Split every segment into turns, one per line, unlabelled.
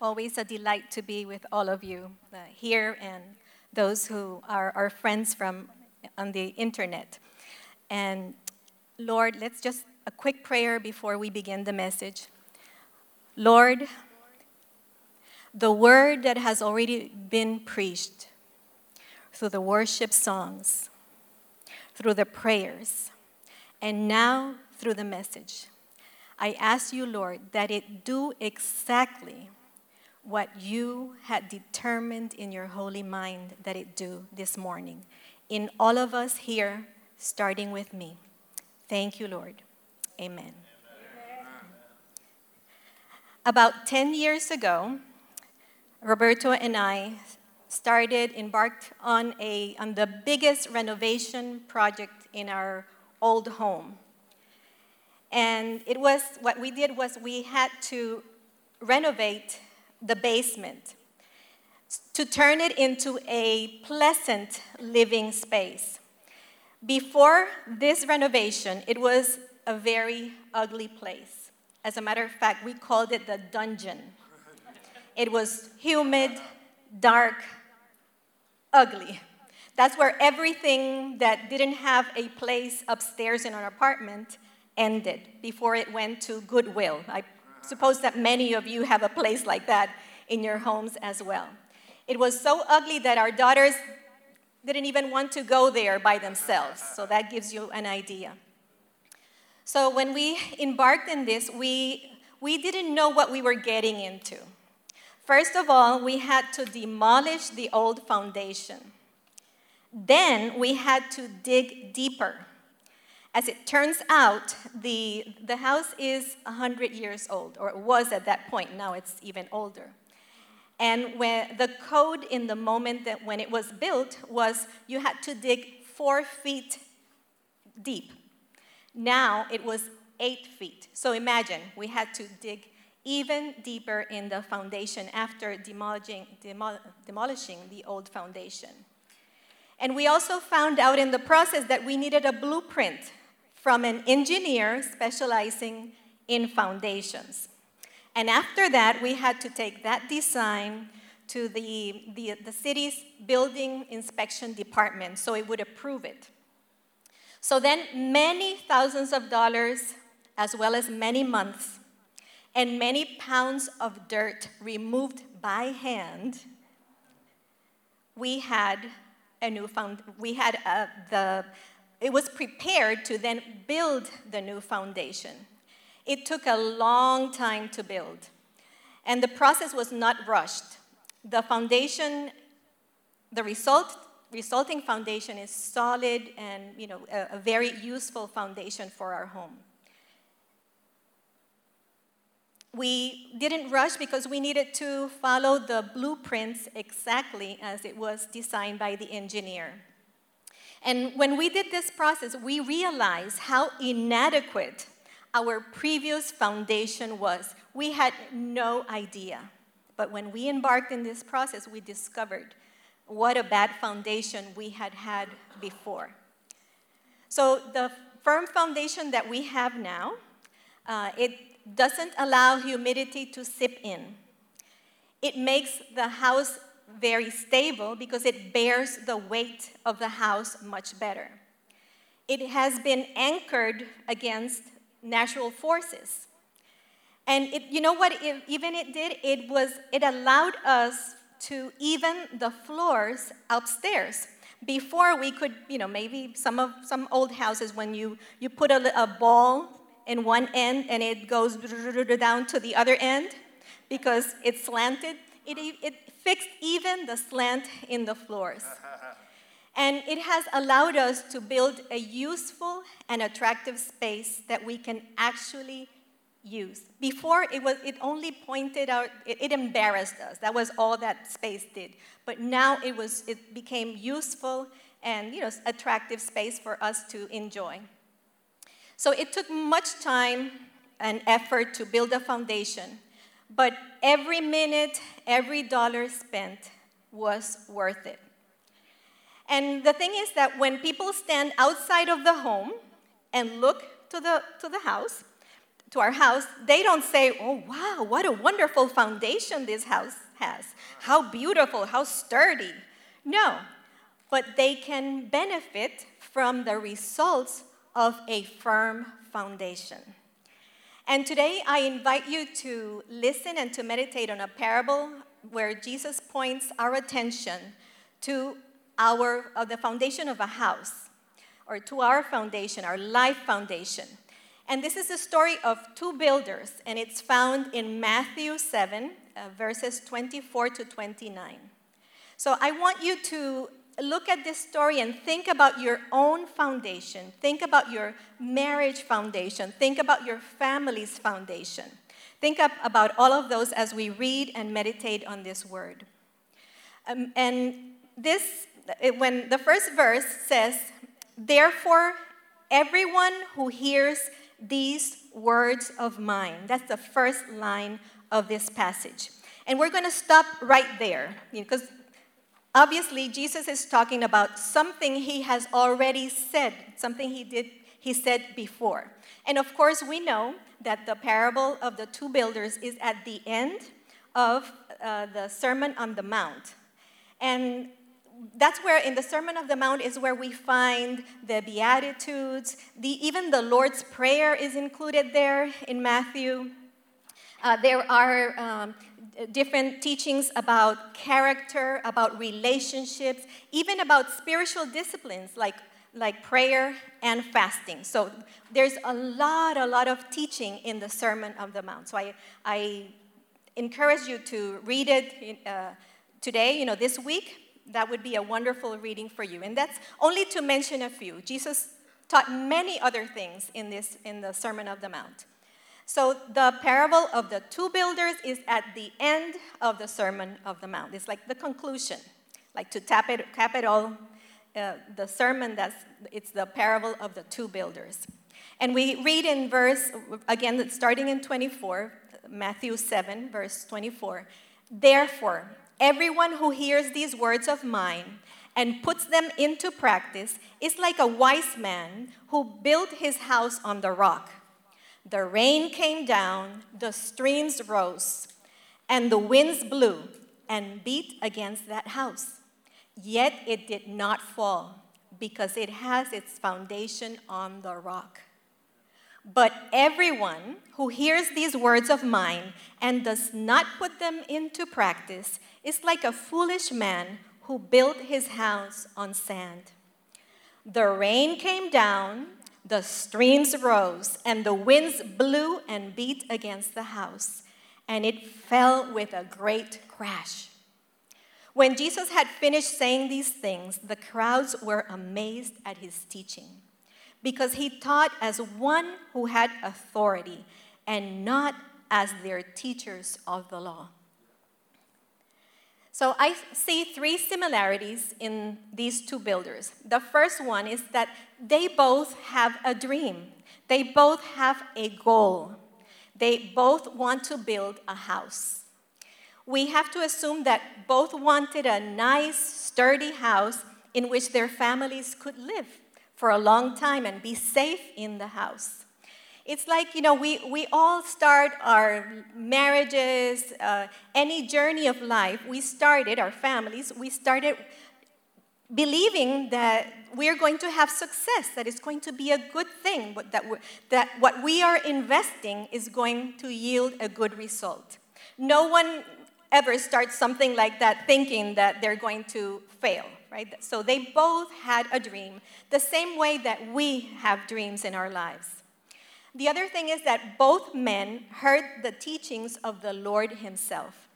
always a delight to be with all of you uh, here and those who are our friends from on the internet. And Lord, let's just a quick prayer before we begin the message. Lord, the word that has already been preached through the worship songs, through the prayers, and now through the message. I ask you, Lord, that it do exactly what you had determined in your holy mind that it do this morning. In all of us here, starting with me. Thank you, Lord. Amen. Amen. About 10 years ago, Roberto and I started, embarked on, a, on the biggest renovation project in our old home. And it was, what we did was we had to renovate the basement to turn it into a pleasant living space. Before this renovation, it was a very ugly place. As a matter of fact, we called it the dungeon. It was humid, dark, ugly. That's where everything that didn't have a place upstairs in our apartment ended before it went to Goodwill. I suppose that many of you have a place like that in your homes as well. It was so ugly that our daughters didn't even want to go there by themselves. So that gives you an idea. So when we embarked in this, we, we didn't know what we were getting into. First of all, we had to demolish the old foundation. Then we had to dig deeper. As it turns out, the, the house is 100 years old, or it was at that point. Now it's even older. And when the code in the moment that when it was built was you had to dig four feet deep. Now it was eight feet. So imagine we had to dig even deeper in the foundation after demolishing, demol- demolishing the old foundation. And we also found out in the process that we needed a blueprint from an engineer specializing in foundations. And after that, we had to take that design to the, the, the city's building inspection department so it would approve it. So then, many thousands of dollars, as well as many months, and many pounds of dirt removed by hand, we had a new found, we had a, uh, the, it was prepared to then build the new foundation. It took a long time to build, and the process was not rushed. The foundation, the result, resulting foundation is solid and you know, a, a very useful foundation for our home. We didn't rush because we needed to follow the blueprints exactly as it was designed by the engineer. And when we did this process, we realized how inadequate our previous foundation was. We had no idea. But when we embarked in this process, we discovered what a bad foundation we had had before. So the firm foundation that we have now, uh, it doesn't allow humidity to seep in. It makes the house very stable because it bears the weight of the house much better. It has been anchored against natural forces. And it, you know what it, even it did? It was it allowed us to even the floors upstairs. Before we could, you know, maybe some of some old houses when you you put a, a ball in one end and it goes down to the other end because it's slanted. It, it fixed even the slant in the floors. And it has allowed us to build a useful and attractive space that we can actually use. Before, it, was, it only pointed out, it, it embarrassed us. That was all that space did. But now it, was, it became useful and you know, attractive space for us to enjoy. So it took much time and effort to build a foundation, but every minute, every dollar spent was worth it. And the thing is that when people stand outside of the home and look to the, to the house, to our house, they don't say, Oh, wow, what a wonderful foundation this house has. How beautiful, how sturdy. No, but they can benefit from the results of a firm foundation. And today I invite you to listen and to meditate on a parable where Jesus points our attention to our uh, the foundation of a house or to our foundation, our life foundation. And this is the story of two builders, and it's found in Matthew 7, uh, verses 24 to 29. So I want you to look at this story and think about your own foundation. Think about your marriage foundation. Think about your family's foundation. Think up about all of those as we read and meditate on this word. Um, and this, when the first verse says, Therefore, everyone who hears these words of mine, that's the first line of this passage. And we're going to stop right there because Obviously, Jesus is talking about something he has already said, something he did he said before. And of course, we know that the parable of the two builders is at the end of uh, the Sermon on the Mount. And that's where in the Sermon of the Mount is where we find the Beatitudes. The, even the Lord's Prayer is included there in Matthew. Uh, there are um, different teachings about character, about relationships, even about spiritual disciplines like, like prayer and fasting. So there's a lot, a lot of teaching in the Sermon of the Mount. So I, I encourage you to read it uh, today, you know, this week. That would be a wonderful reading for you. And that's only to mention a few. Jesus taught many other things in this in the Sermon of the Mount. So the parable of the two builders is at the end of the Sermon of the Mount. It's like the conclusion, like to tap it, cap it all. Uh, the sermon that's it's the parable of the two builders, and we read in verse again starting in 24, Matthew 7 verse 24. Therefore, everyone who hears these words of mine and puts them into practice is like a wise man who built his house on the rock. The rain came down, the streams rose, and the winds blew and beat against that house. Yet it did not fall, because it has its foundation on the rock. But everyone who hears these words of mine and does not put them into practice is like a foolish man who built his house on sand. The rain came down, the streams rose, and the winds blew and beat against the house, and it fell with a great crash. When Jesus had finished saying these things, the crowds were amazed at his teaching, because he taught as one who had authority and not as their teachers of the law. So I see three similarities in these two builders. The first one is that they both have a dream, they both have a goal, they both want to build a house. We have to assume that both wanted a nice, sturdy house in which their families could live for a long time and be safe in the house. It's like, you know, we, we all start our marriages, uh, any journey of life, we started, our families, we started believing that we're going to have success, that it's going to be a good thing, that, that what we are investing is going to yield a good result. No one ever starts something like that thinking that they're going to fail, right? So they both had a dream, the same way that we have dreams in our lives. The other thing is that both men heard the teachings of the Lord Himself.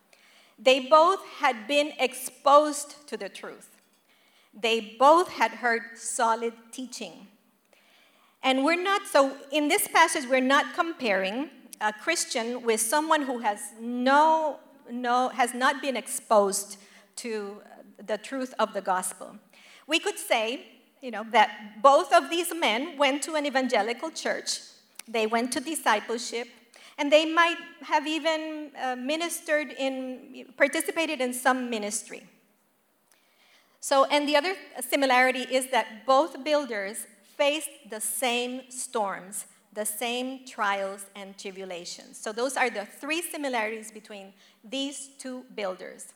They both had been exposed to the truth. They both had heard solid teaching. And we're not, so in this passage, we're not comparing a Christian with someone who has no, no, has not been exposed to the truth of the gospel. We could say, you know, that both of these men went to an evangelical church they went to discipleship, and they might have even uh, ministered in, participated in some ministry. So, and the other similarity is that both builders faced the same storms, the same trials and tribulations. So, those are the three similarities between these two builders.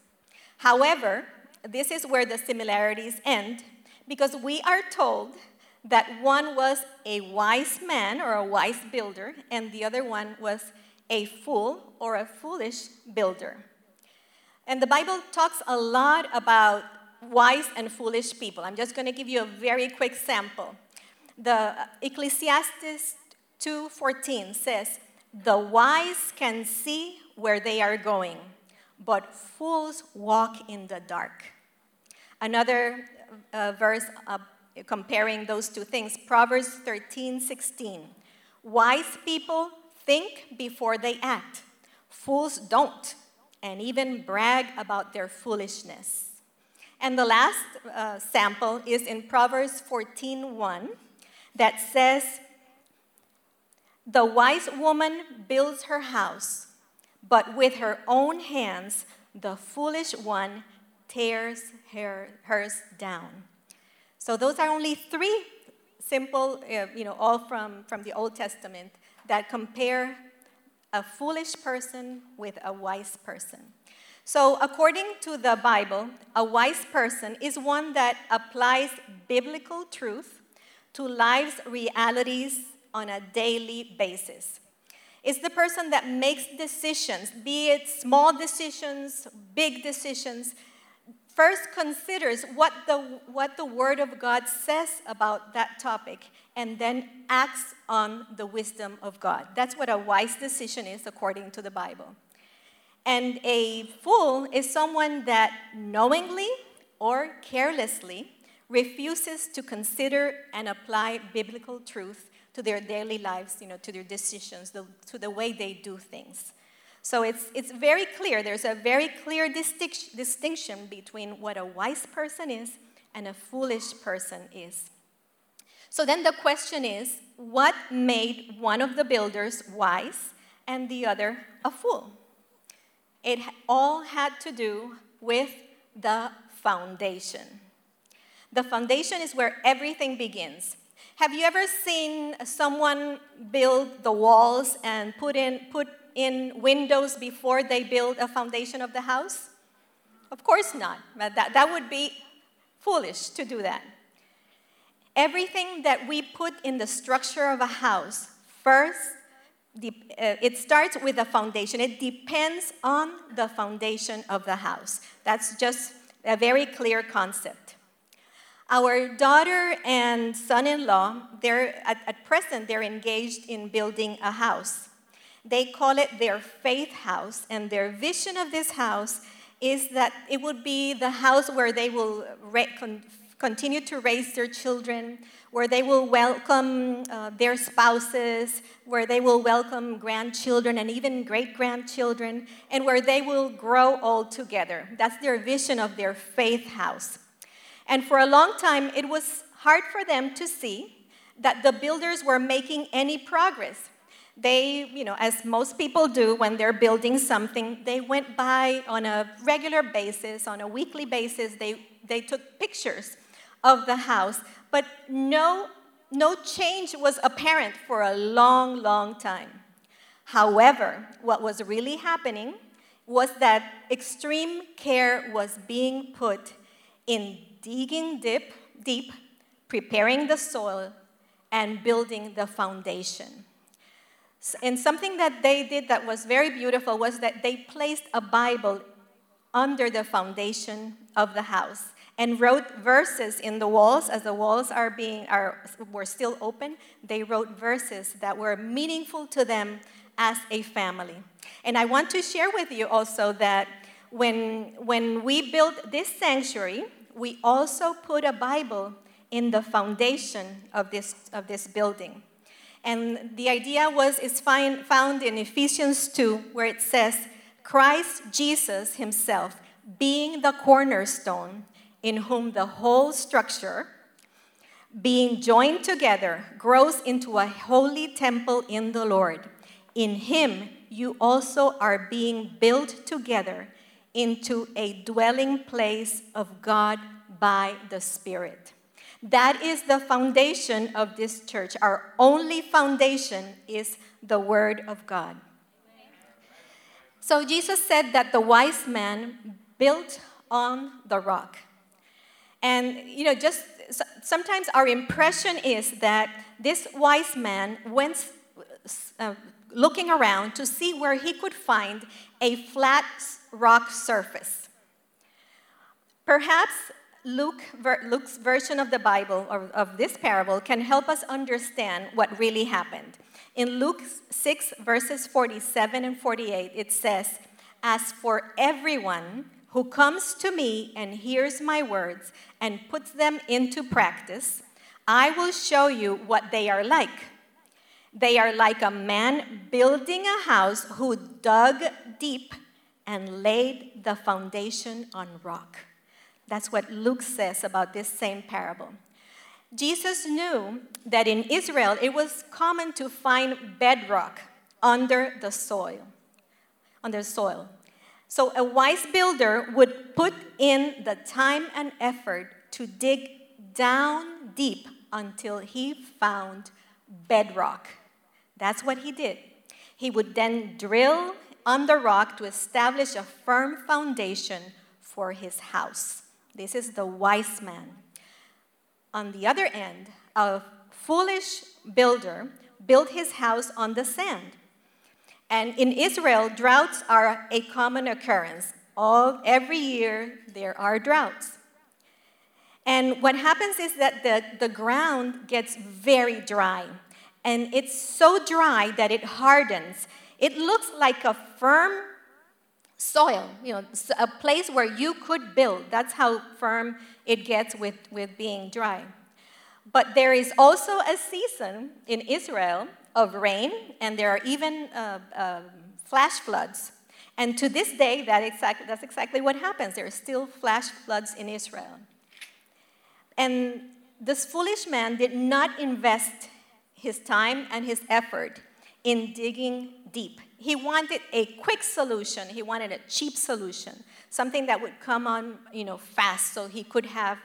However, this is where the similarities end because we are told that one was a wise man or a wise builder, and the other one was a fool or a foolish builder. And the Bible talks a lot about wise and foolish people. I'm just going to give you a very quick sample. The Ecclesiastes 2:14 says, "The wise can see where they are going, but fools walk in the dark." Another uh, verse uh, comparing those two things, Proverbs 13:16. Wise people think before they act. Fools don't, and even brag about their foolishness. And the last uh, sample is in Proverbs 14:1 that says, "The wise woman builds her house, but with her own hands the foolish one tears her, hers down." So those are only three simple, uh, you know, all from, from the Old Testament that compare a foolish person with a wise person. So, according to the Bible, a wise person is one that applies biblical truth to life's realities on a daily basis. It's the person that makes decisions, be it small decisions, big decisions, first considers what the, what the Word of God says about that topic and then acts on the wisdom of God. That's what a wise decision is according to the Bible. And a fool is someone that knowingly or carelessly refuses to consider and apply biblical truth to their daily lives, you know, to their decisions, the, to the way they do things. So it's, it's very clear, there's a very clear distinct, distinction between what a wise person is and a foolish person is. So then the question is what made one of the builders wise and the other a fool? It all had to do with the foundation. The foundation is where everything begins. Have you ever seen someone build the walls and put in, put in windows before they build a foundation of the house? Of course not. That, that would be foolish to do that. Everything that we put in the structure of a house first uh, it starts with a foundation. It depends on the foundation of the house. That's just a very clear concept. Our daughter and son-in-law, they're at, at present they're engaged in building a house. They call it their faith house, and their vision of this house is that it would be the house where they will re- con- continue to raise their children, where they will welcome uh, their spouses, where they will welcome grandchildren and even great grandchildren, and where they will grow all together. That's their vision of their faith house. And for a long time, it was hard for them to see that the builders were making any progress. They, you know, as most people do when they're building something, they went by on a regular basis, on a weekly basis, they, they took pictures of the house, but no, no change was apparent for a long, long time. However, what was really happening was that extreme care was being put in digging deep, deep, preparing the soil, and building the foundation. And something that they did that was very beautiful was that they placed a Bible under the foundation of the house and wrote verses in the walls. As the walls are being are were still open they wrote verses that were meaningful to them as a family. And i want to share with you also that when when we built this sanctuary we also put a bible in the foundation of this of this building and the idea was is find, found in ephesians 2 where it says christ jesus himself being the cornerstone in whom the whole structure, being joined together, grows into a holy temple in the Lord. In him, you also are being built together into a dwelling place of God by the Spirit. That is the foundation of this church. Our only foundation is the Word of God. So Jesus said that the wise man built on the rock. And, you know, just sometimes our impression is that this wise man went uh, looking around to see where he could find a flat rock surface. Perhaps Luke, Luke's version of the Bible, or of this parable, can help us understand what really happened. In Luke 6, verses 47 and 48, it says, As for everyone who comes to me and hears my words and puts them into practice, I will show you what they are like. They are like a man building a house who dug deep and laid the foundation on rock. That's what Luke says about this same parable. Jesus knew that in Israel it was common to find bedrock under the soil. Under soil. So a wise builder would put in the time and effort to dig down deep until he found bedrock. That's what he did. He would then drill on the rock to establish a firm foundation for his house. This is the wise man. On the other end, a foolish builder built his house on the sand. And in Israel, droughts are a common occurrence. All, every year, there are droughts. And what happens is that the, the ground gets very dry. And it's so dry that it hardens. It looks like a firm soil, you know, a place where you could build. That's how firm it gets with, with being dry. But there is also a season in Israel of rain, and there are even uh, uh, flash floods. And to this day, that exactly, that's exactly what happens. There are still flash floods in Israel. And this foolish man did not invest his time and his effort in digging deep. He wanted a quick solution, he wanted a cheap solution, something that would come on, you know, fast so he could have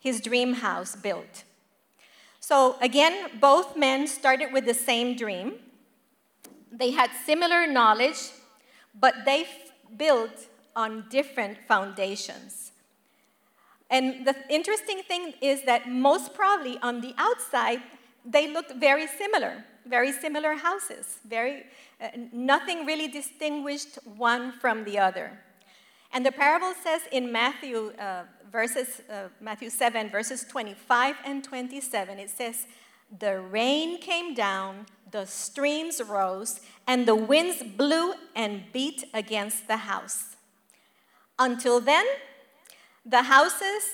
his dream house built. So again, both men started with the same dream. They had similar knowledge, but they built on different foundations. And the interesting thing is that most probably on the outside, they looked very similar, very similar houses. Very, uh, nothing really distinguished one from the other. And the parable says in Matthew, uh, verses, uh, Matthew 7, verses 25 and 27, it says, The rain came down, the streams rose, and the winds blew and beat against the house. Until then, the houses,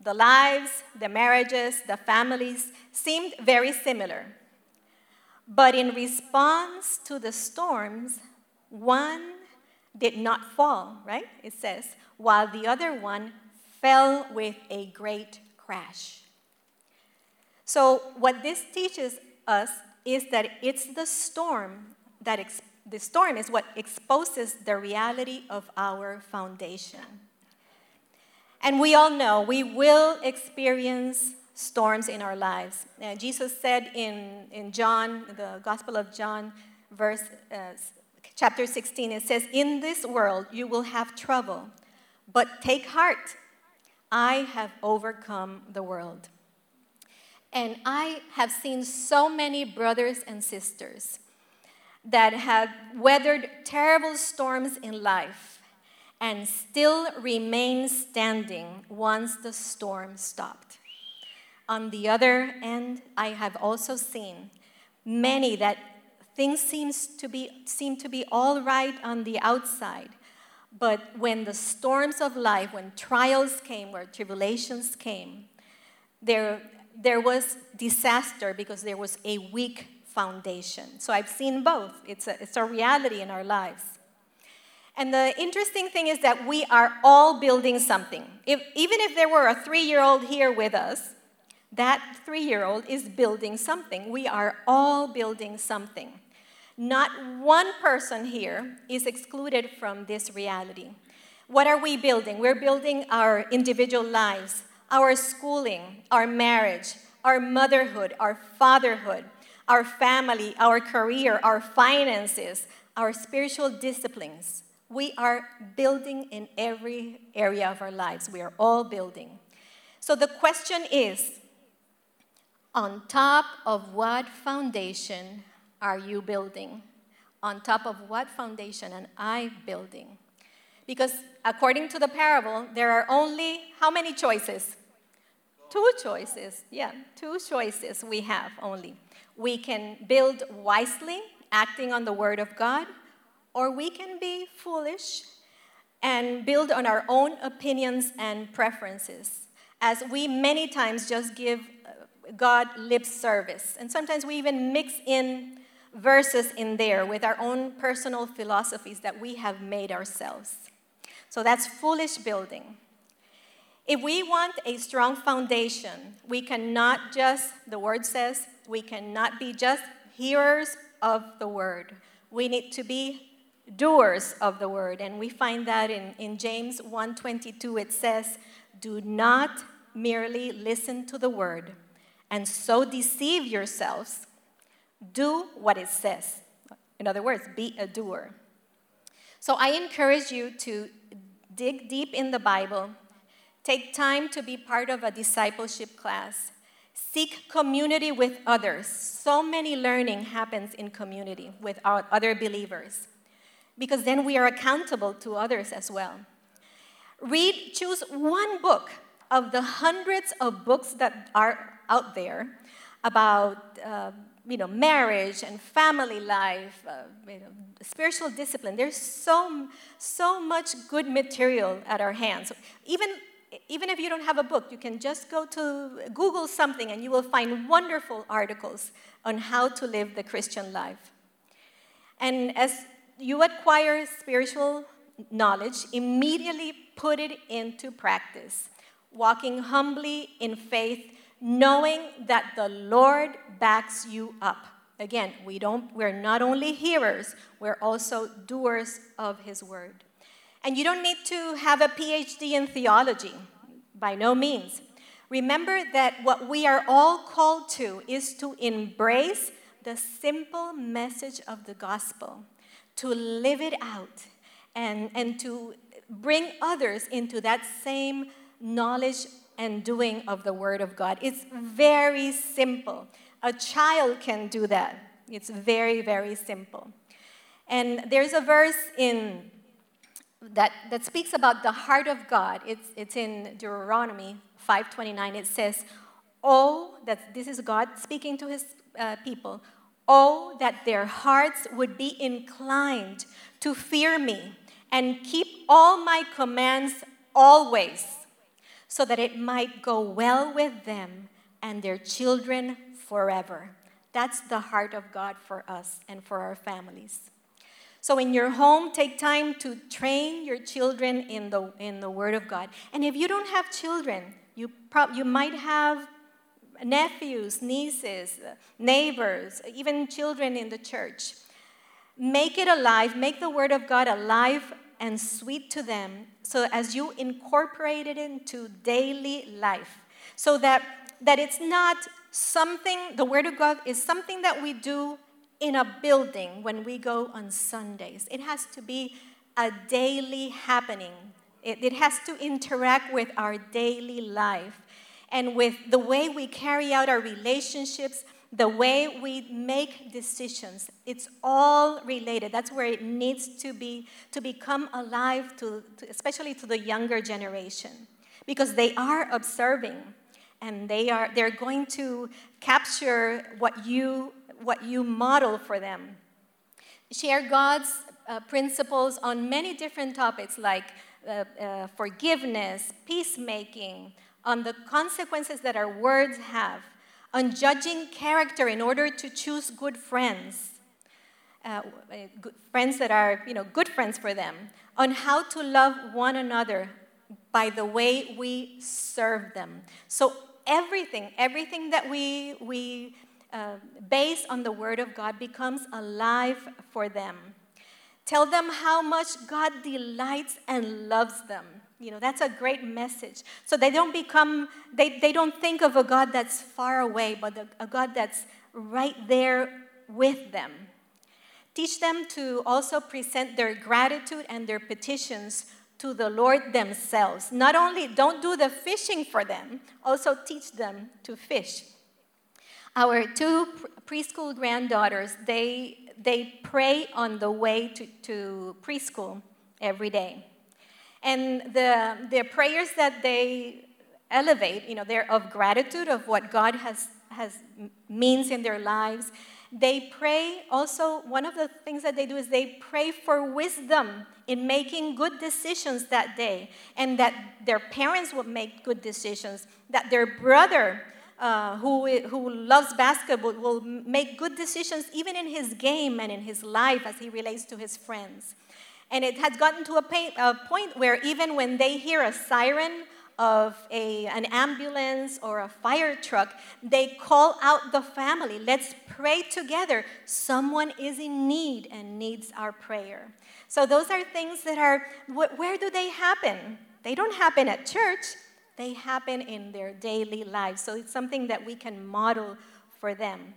the lives, the marriages, the families seemed very similar. But in response to the storms, one did not fall, right? It says, while the other one fell with a great crash. So, what this teaches us is that it's the storm that ex- the storm is what exposes the reality of our foundation. And we all know we will experience storms in our lives. Jesus said in, in John, the Gospel of John, verse uh, chapter 16, it says, In this world you will have trouble, but take heart. I have overcome the world. And I have seen so many brothers and sisters that have weathered terrible storms in life and still remain standing once the storm stopped. On the other end, I have also seen many that things seems to be, seem to be all right on the outside. But when the storms of life, when trials came, where tribulations came, there, there was disaster because there was a weak foundation. So I've seen both. It's a, it's a reality in our lives. And the interesting thing is that we are all building something. If, even if there were a three year old here with us, that three year old is building something. We are all building something. Not one person here is excluded from this reality. What are we building? We're building our individual lives, our schooling, our marriage, our motherhood, our fatherhood, our family, our career, our finances, our spiritual disciplines. We are building in every area of our lives. We are all building. So the question is on top of what foundation are you building? On top of what foundation am I building? Because according to the parable, there are only how many choices? Two choices. Yeah, two choices we have only. We can build wisely, acting on the word of God, or we can be foolish and build on our own opinions and preferences, as we many times just give God lip service. And sometimes we even mix in verses in there with our own personal philosophies that we have made ourselves. So that's foolish building. If we want a strong foundation, we cannot just, the word says, we cannot be just hearers of the word. We need to be doers of the word. And we find that in, in James 1:22, it says, Do not merely listen to the word and so deceive yourselves. Do what it says. In other words, be a doer. So I encourage you to dig deep in the Bible, take time to be part of a discipleship class, seek community with others. So many learning happens in community with other believers because then we are accountable to others as well. Read, choose one book of the hundreds of books that are out there about uh, you know, marriage and family life, uh, you know, spiritual discipline. There's so, so much good material at our hands. Even, even if you don't have a book, you can just go to Google something and you will find wonderful articles on how to live the Christian life. And as you acquire spiritual knowledge, immediately put it into practice, walking humbly in faith knowing that the Lord backs you up. Again, we don't, we're not only hearers, we're also doers of his word. And you don't need to have a PhD in theology, by no means. Remember that what we are all called to is to embrace the simple message of the gospel, to live it out, and, and to bring others into that same knowledge and doing of the Word of God. It's very simple. A child can do that. It's very, very simple. And there's a verse in that, that speaks about the heart of God. It's, it's in Deuteronomy 5:29. It says, "Oh, that this is God speaking to His uh, people. Oh, that their hearts would be inclined to fear me and keep all my commands always." So that it might go well with them and their children forever. That's the heart of God for us and for our families. So in your home, take time to train your children in the, in the Word of God. And if you don't have children, you, pro- you might have nephews, nieces, neighbors, even children in the church. Make it alive, make the Word of God alive and sweet to them so as you incorporate it into daily life. So that that it's not something the word of god is something that we do in a building when we go on sundays. It has to be a daily happening. It, it has to interact with our daily life. And with the way we carry out our relationships the way we make decisions it's all related. That's where it needs to be to become alive to, to, especially to the younger generation. Because they are observing and they are they're going to capture what you what you model for them. Share god's uh, principles on many different topics like uh, uh, forgiveness peacemaking on the consequences that our words have on judging character in order to choose good friends, uh, good friends that are you know good friends for them, on how to love one another by the way we serve them. So everything, everything that we we uh, base on the Word of God becomes alive for them. Tell them how much God delights and loves them. You know, that's a great message. So they don't become, they, they don't think of a God that's far away, but a, a God that's right there with them. Teach them to also present their gratitude and their petitions to the Lord themselves. Not only don't do the fishing for them, also teach them to fish. Our two preschool granddaughters, they they pray on the way to, to preschool every day. And the, the prayers that they elevate, you know, they're of gratitude of what God has, has means in their lives. They pray also, one of the things that they do is they pray for wisdom in making good decisions that day, and that their parents would make good decisions, that their brother uh, who, who loves basketball will make good decisions even in his game and in his life as he relates to his friends. And it has gotten to a, pay, a point where even when they hear a siren of a, an ambulance or a fire truck, they call out the family. Let's pray together. Someone is in need and needs our prayer. So, those are things that are, where do they happen? They don't happen at church, they happen in their daily lives. So it's something that we can model for them.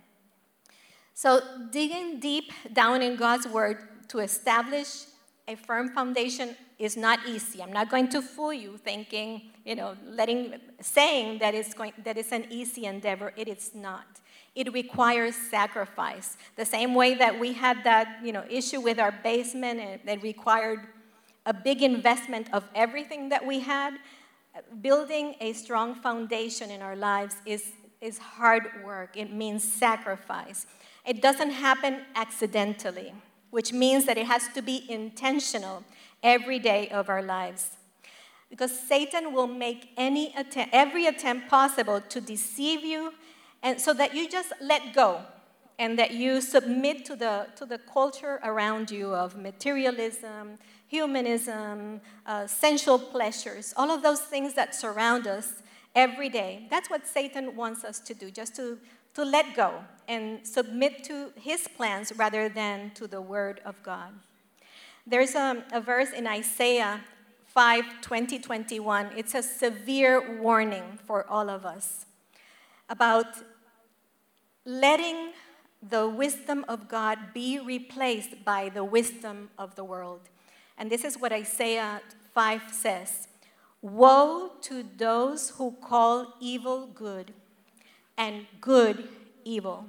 So, digging deep down in God's Word to establish a firm foundation is not easy. I'm not going to fool you thinking, you know, letting, saying that it's, going, that it's an easy endeavor. It is not. It requires sacrifice. The same way that we had that, you know, issue with our basement, it required a big investment of everything that we had building a strong foundation in our lives is, is hard work, it means sacrifice. It doesn't happen accidentally, which means that it has to be intentional every day of our lives. Because Satan will make any attempt, every attempt possible to deceive you, and so that you just let go and that you submit to the, to the culture around you of materialism, humanism, uh, sensual pleasures, all of those things that surround us every day. That's what Satan wants us to do, just to, to let go and submit to his plans rather than to the word of God. There's a, a verse in Isaiah 5 20, 21. It's a severe warning for all of us about letting the wisdom of God be replaced by the wisdom of the world. And this is what Isaiah 5 says Woe to those who call evil good and good evil,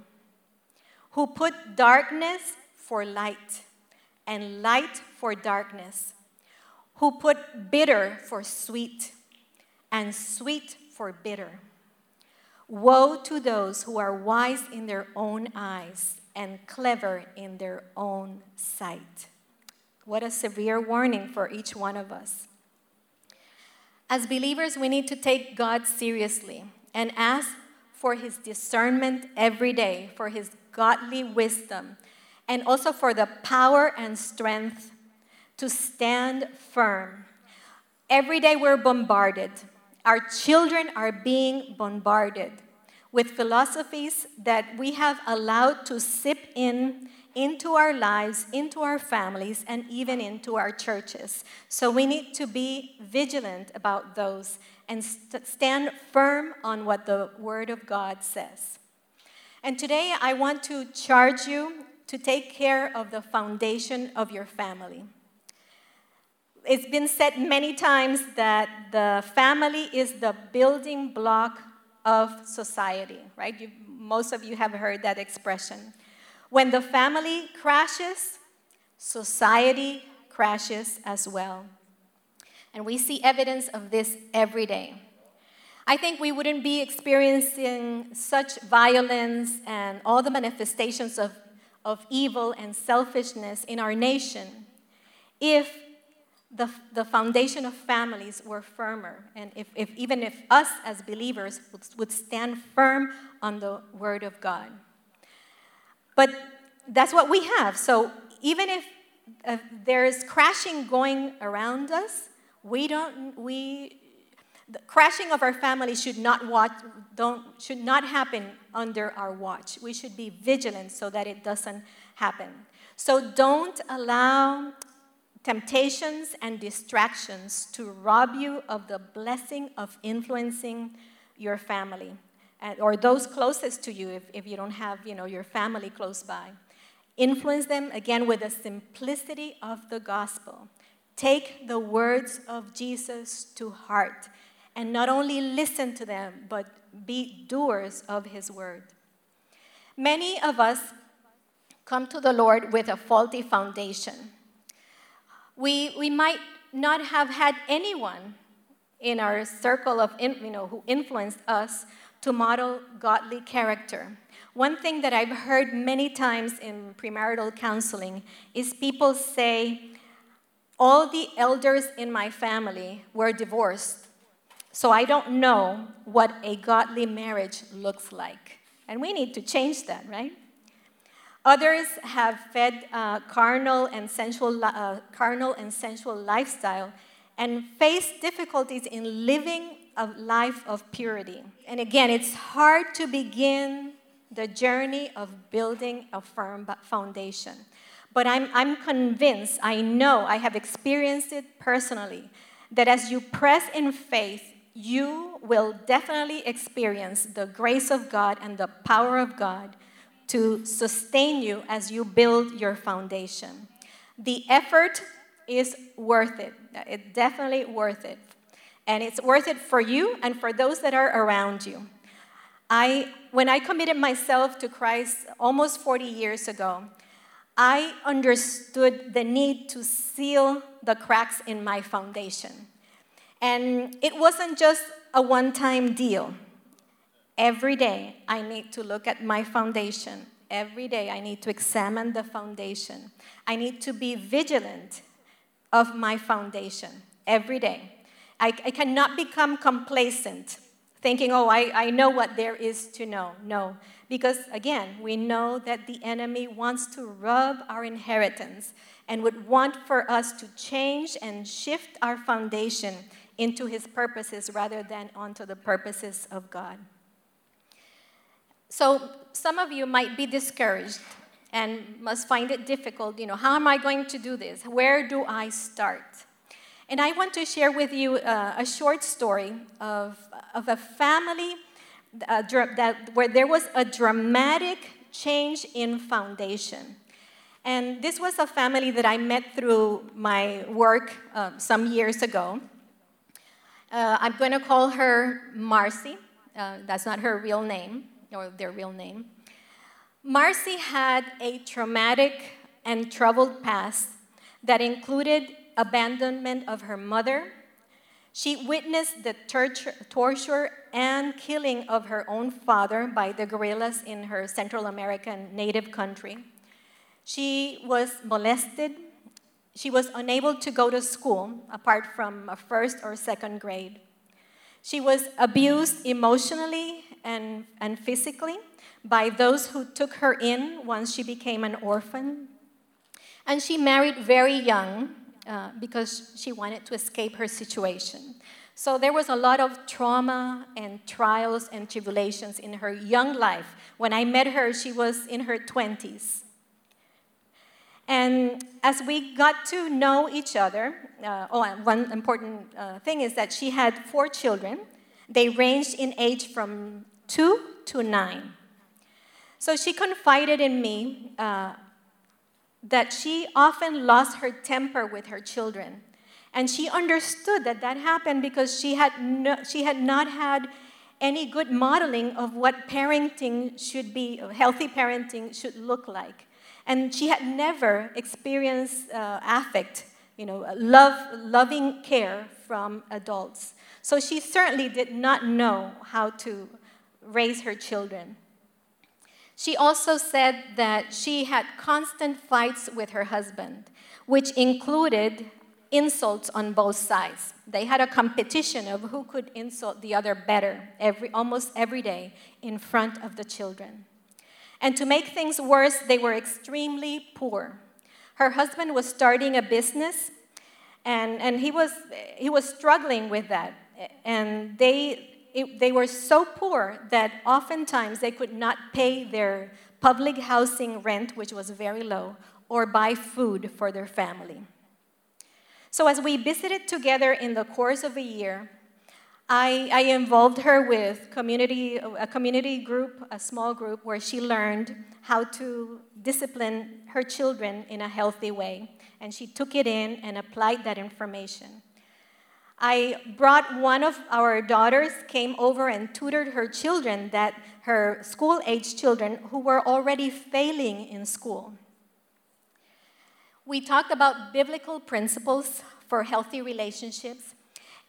who put darkness for light and light for darkness, who put bitter for sweet and sweet for bitter. Woe to those who are wise in their own eyes and clever in their own sight. What a severe warning for each one of us. As believers, we need to take God seriously and ask for his discernment every day, for his godly wisdom, and also for the power and strength to stand firm. Every day we're bombarded. Our children are being bombarded with philosophies that we have allowed to sip in into our lives, into our families, and even into our churches. So we need to be vigilant about those and st- stand firm on what the Word of God says. And today I want to charge you to take care of the foundation of your family. It's been said many times that the family is the building block of society, right? You, most of you have heard that expression. When the family crashes, society crashes as well. And we see evidence of this every day. I think we wouldn't be experiencing such violence and all the manifestations of, of evil and selfishness in our nation if the, the foundation of families were firmer and if, if even if us as believers would, would stand firm on the word of God. But that's what we have. So even if uh, there's crashing going around us, we don't, we, the crashing of our family should not watch, don't, should not happen under our watch. We should be vigilant so that it doesn't happen. So don't allow temptations and distractions to rob you of the blessing of influencing your family or those closest to you if, if you don't have you know, your family close by. Influence them again with the simplicity of the gospel. Take the words of Jesus to heart and not only listen to them, but be doers of his word. Many of us come to the Lord with a faulty foundation. We, we might not have had anyone in our circle of, you know, who influenced us to model godly character. One thing that I've heard many times in premarital counseling is people say, All the elders in my family were divorced, so I don't know what a godly marriage looks like. And we need to change that, right? Others have fed uh, carnal and sensual, uh, carnal and sensual lifestyle and face difficulties in living a life of purity. And again, it's hard to begin the journey of building a firm foundation. But I'm, I'm convinced, I know, I have experienced it personally, that as you press in faith, you will definitely experience the grace of God and the power of God to sustain you as you build your foundation. The effort is worth it. It's definitely worth it. And it's worth it for you and for those that are around you. I, when I committed myself to Christ almost 40 years ago, I understood the need to seal the cracks in my foundation. And it wasn't just a one time deal. Every day, I need to look at my foundation. Every day, I need to examine the foundation. I need to be vigilant of my foundation every day. I, I cannot become complacent, thinking, oh, I, I know what there is to know. No, because again, we know that the enemy wants to rub our inheritance and would want for us to change and shift our foundation into his purposes rather than onto the purposes of God. So some of you might be discouraged and must find it difficult. You know, how am I going to do this? Where do I start? And I want to share with you uh, a short story of, of a family uh, that, where there was a dramatic change in foundation. And this was a family that I met through my work uh, some years ago. Uh, I'm going to call her Marcy. Uh, that's not her real name or their real name. Marcy had a traumatic and troubled past that included abandonment of her mother. She witnessed the torture, and killing of her own father by the guerrillas in her Central American native country. She was molested she was unable to go to school apart from a first or second grade. She was abused emotionally and, and physically by those who took her in once she became an orphan. And she married very young uh, because she wanted to escape her situation. So there was a lot of trauma and trials and tribulations in her young life. When I met her, she was in her 20s. And as we got to know each other, uh, oh, one important uh, thing is that she had four children. They ranged in age from two to nine. So she confided in me uh, that she often lost her temper with her children. And she understood that that happened because she had, no, she had not had any good modeling of what parenting should be, healthy parenting should look like. And she had never experienced uh, affect, you know, love, loving care from adults. So she certainly did not know how to raise her children. She also said that she had constant fights with her husband, which included insults on both sides. They had a competition of who could insult the other better every, almost every day in front of the children. And to make things worse, they were extremely poor. Her husband was starting a business, and, and he, was, he was struggling with that. And they, it, they were so poor that oftentimes they could not pay their public housing rent, which was very low, or buy food for their family. So, as we visited together in the course of a year, I, I, involved her with community, a community group, a small group, where she learned how to discipline her children in a healthy way. And she took it in and applied that information. I brought one of our daughters, came over and tutored her children, that her school age children who were already failing in school. We talked about biblical principles for healthy relationships,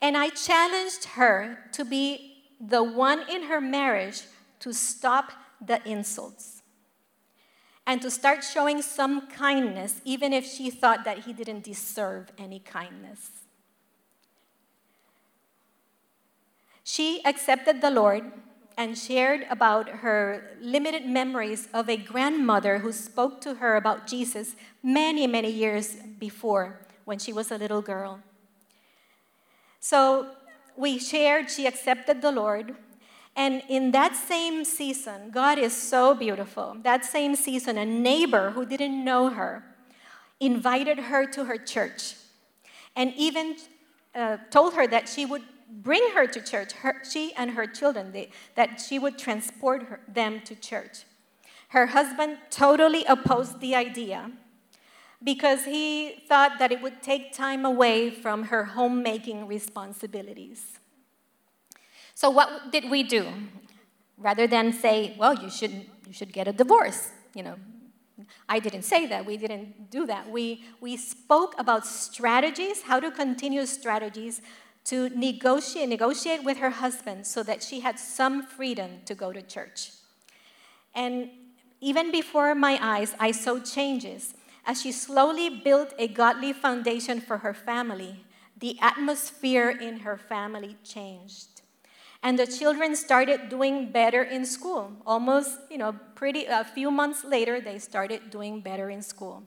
and I challenged her to be the one in her marriage to stop the insults and to start showing some kindness, even if she thought that he didn't deserve any kindness. She accepted the Lord and shared about her limited memories of a grandmother who spoke to her about Jesus many, many years before when she was a little girl. So we shared, she accepted the Lord. And in that same season, God is so beautiful. That same season, a neighbor who didn't know her invited her to her church and even uh, told her that she would bring her to church, her, she and her children, they, that she would transport her, them to church. Her husband totally opposed the idea because he thought that it would take time away from her homemaking responsibilities. So, what did we do? Rather than say, well, you should, you should get a divorce, you know, I didn't say that. We didn't do that. We, we spoke about strategies, how to continue strategies to negotiate, negotiate with her husband so that she had some freedom to go to church. And even before my eyes, I saw changes. As she slowly built a godly foundation for her family, the atmosphere in her family changed. And the children started doing better in school. Almost, you know, pretty a few months later, they started doing better in school.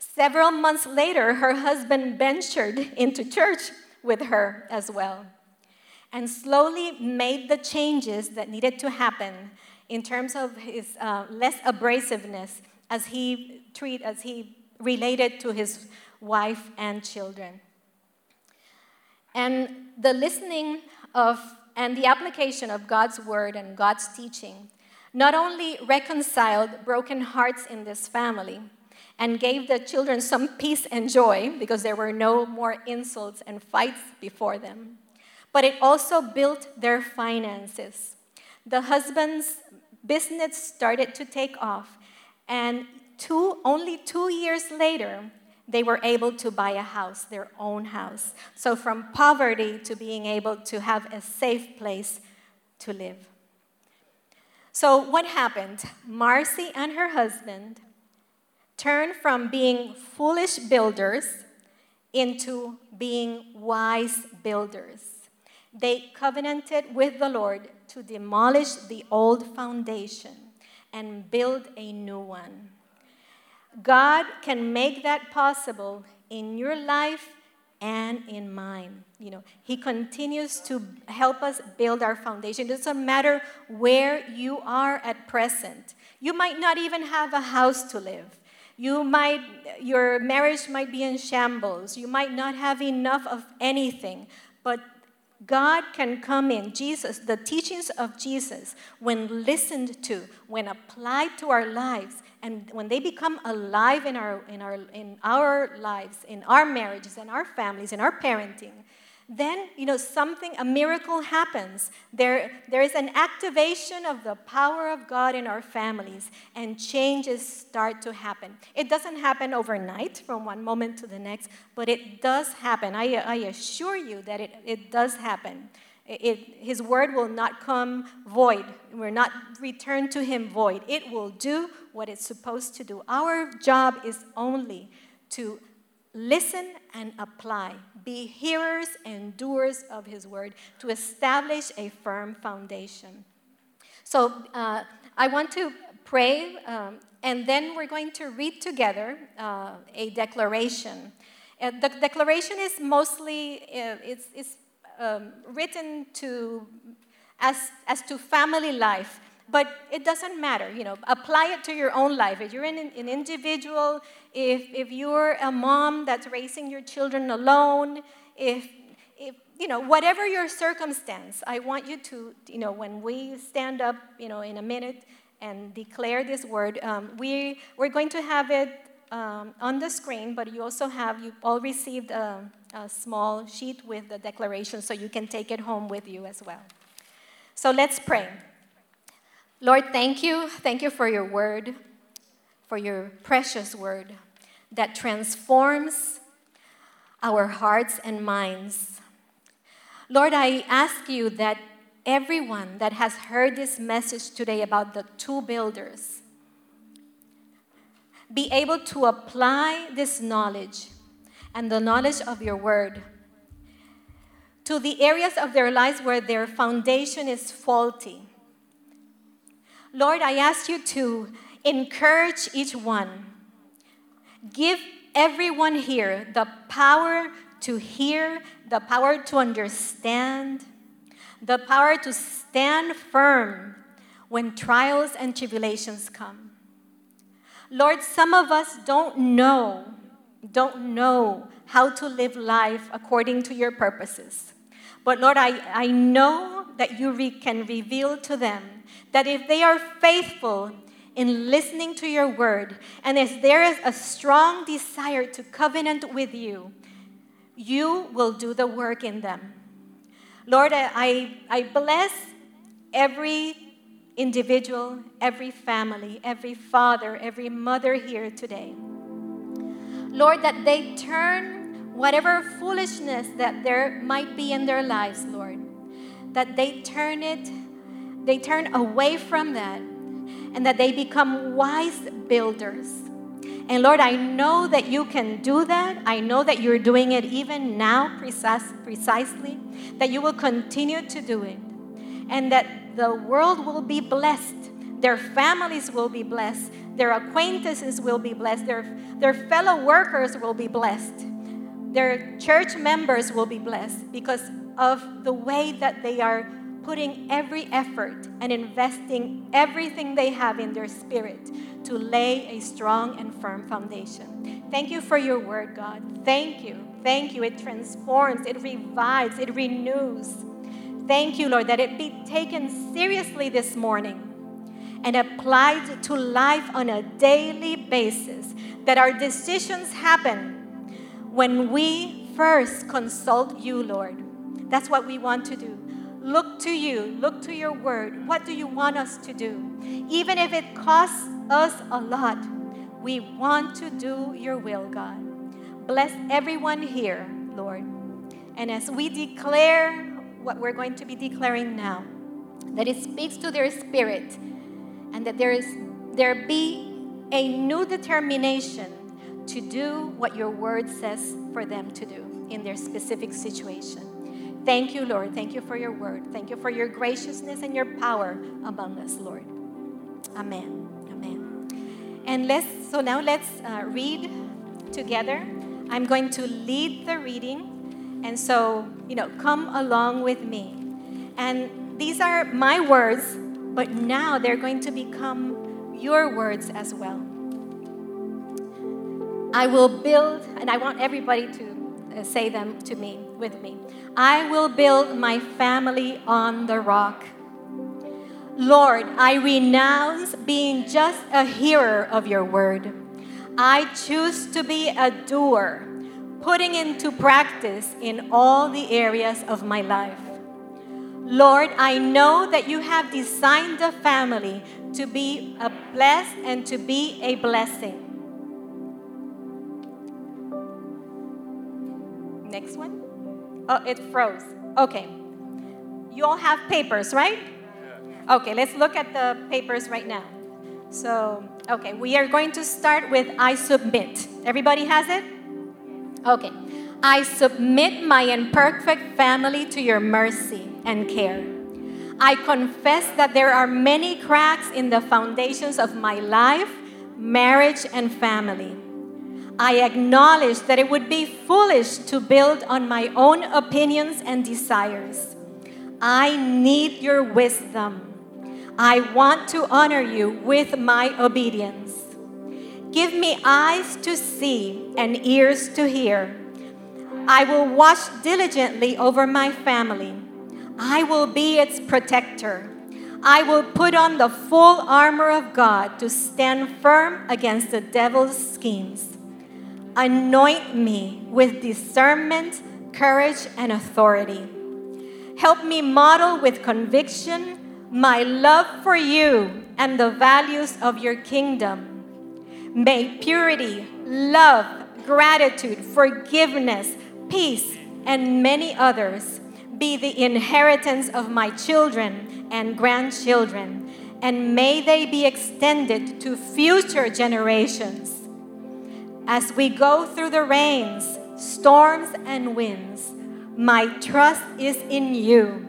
Several months later, her husband ventured into church with her as well. And slowly made the changes that needed to happen in terms of his uh, less abrasiveness as he treat as he related to his wife and children. And the listening of and the application of God's word and God's teaching not only reconciled broken hearts in this family, and gave the children some peace and joy because there were no more insults and fights before them. But it also built their finances. The husband's business started to take off, and two, only two years later, they were able to buy a house, their own house. So, from poverty to being able to have a safe place to live. So, what happened? Marcy and her husband turn from being foolish builders into being wise builders. They covenanted with the Lord to demolish the old foundation and build a new one. God can make that possible in your life and in mine. You know, He continues to help us build our foundation. It doesn't matter where you are at present. You might not even have a house to live. You might, your marriage might be in shambles. You might not have enough of anything. But God can come in. Jesus, the teachings of Jesus, when listened to, when applied to our lives, and when they become alive in our, in our, in our lives, in our marriages, in our families, in our parenting, then you know something a miracle happens. There there is an activation of the power of god in our families and changes start to happen. It doesn't happen overnight from one moment to the next but it does happen. I, I assure you that it, it does happen. It, his word will not come void. We're not returned to him void. It will do what it's supposed to do. Our job is only to listen and apply. Be hearers and doers of his word to establish a firm foundation. So uh, I want to pray, um, and then we're going to read together uh, a declaration. Uh, the declaration is mostly uh, it's, it's um, written to as, as to family life but it doesn't matter. You know, apply it to your own life. If you're an, an individual, if, if you're a mom that's raising your children alone, if, if, you know, whatever your circumstance, I want you to, you know, when we stand up, you know, in a minute and declare this word, um, we, we're going to have it um, on the screen, but you also have, you all received a, a small sheet with the declaration so you can take it home with you as well. So let's pray. Lord, thank you. Thank you for your word, for your precious word that transforms our hearts and minds. Lord, I ask you that everyone that has heard this message today about the two builders be able to apply this knowledge and the knowledge of your word to the areas of their lives where their foundation is faulty Lord, I ask you to encourage each one. Give everyone here the power to hear, the power to understand, the power to stand firm when trials and tribulations come. Lord, some of us don't know, don't know how to live life according to your purposes. But Lord, I, I know that you re- can reveal to them that if they are faithful in listening to your word, and if there is a strong desire to covenant with you, you will do the work in them. Lord, I, I bless every individual, every family, every father, every mother here today. Lord, that they turn whatever foolishness that there might be in their lives, Lord, that they turn it they turn away from that and that they become wise builders. And Lord, I know that you can do that. I know that you're doing it even now, precise, precisely, that you will continue to do it, and that the world will be blessed. Their families will be blessed. Their acquaintances will be blessed. Their, their fellow workers will be blessed. Their church members will be blessed because of the way that they are putting every effort and investing everything they have in their spirit to lay a strong and firm foundation. Thank you for your word, God. Thank you. Thank you. It transforms, it revives, it renews. Thank you, Lord, that it be taken seriously this morning and applied to life on a daily basis. That our decisions happen when we first consult you, Lord. That's what we want to do look to you, look to your word. What do you want us to do? Even if it costs us a lot, we want to do your will, God. Bless everyone here, Lord. And as we declare what we're going to be declaring now, that it speaks to their spirit and that there is there be a new determination to do what your word says for them to do in their specific situation. Thank you, Lord. Thank you for your word. Thank you for your graciousness and your power among us, Lord. Amen. Amen. And let's, so now let's uh, read together. I'm going to lead the reading. And so, you know, come along with me. And these are my words, but now they're going to become your words as well. I will build, and I want everybody to Uh, say them to me with me. I will build my family on the rock. Lord, I renounce being just a hearer of your word. I choose to be a doer, putting into practice in all the areas of my life. Lord, I know that you have designed a family to be a blessed and to be a blessing. Next one. Oh, it froze. Okay. You all have papers, right? Yeah. Okay, let's look at the papers right now. So, okay, we are going to start with I submit. Everybody has it? Okay. I submit my imperfect family to your mercy and care. I confess that there are many cracks in the foundations of my life, marriage, and family. I acknowledge that it would be foolish to build on my own opinions and desires. I need your wisdom. I want to honor you with my obedience. Give me eyes to see and ears to hear. I will watch diligently over my family. I will be its protector. I will put on the full armor of God to stand firm against the devil's schemes. Anoint me with discernment, courage, and authority. Help me model with conviction my love for you and the values of your kingdom. May purity, love, gratitude, forgiveness, peace, and many others be the inheritance of my children and grandchildren, and may they be extended to future generations. As we go through the rains, storms, and winds, my trust is in you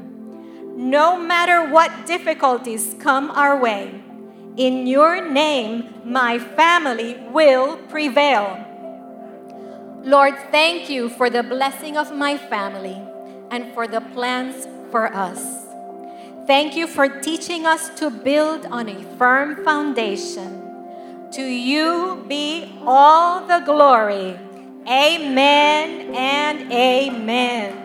no matter what difficulties come our way, in your name, my family will prevail. Lord, thank you for the blessing of my family and for the plans for us. Thank you for teaching us to build on a firm foundation. To you be all the glory. Amen and amen.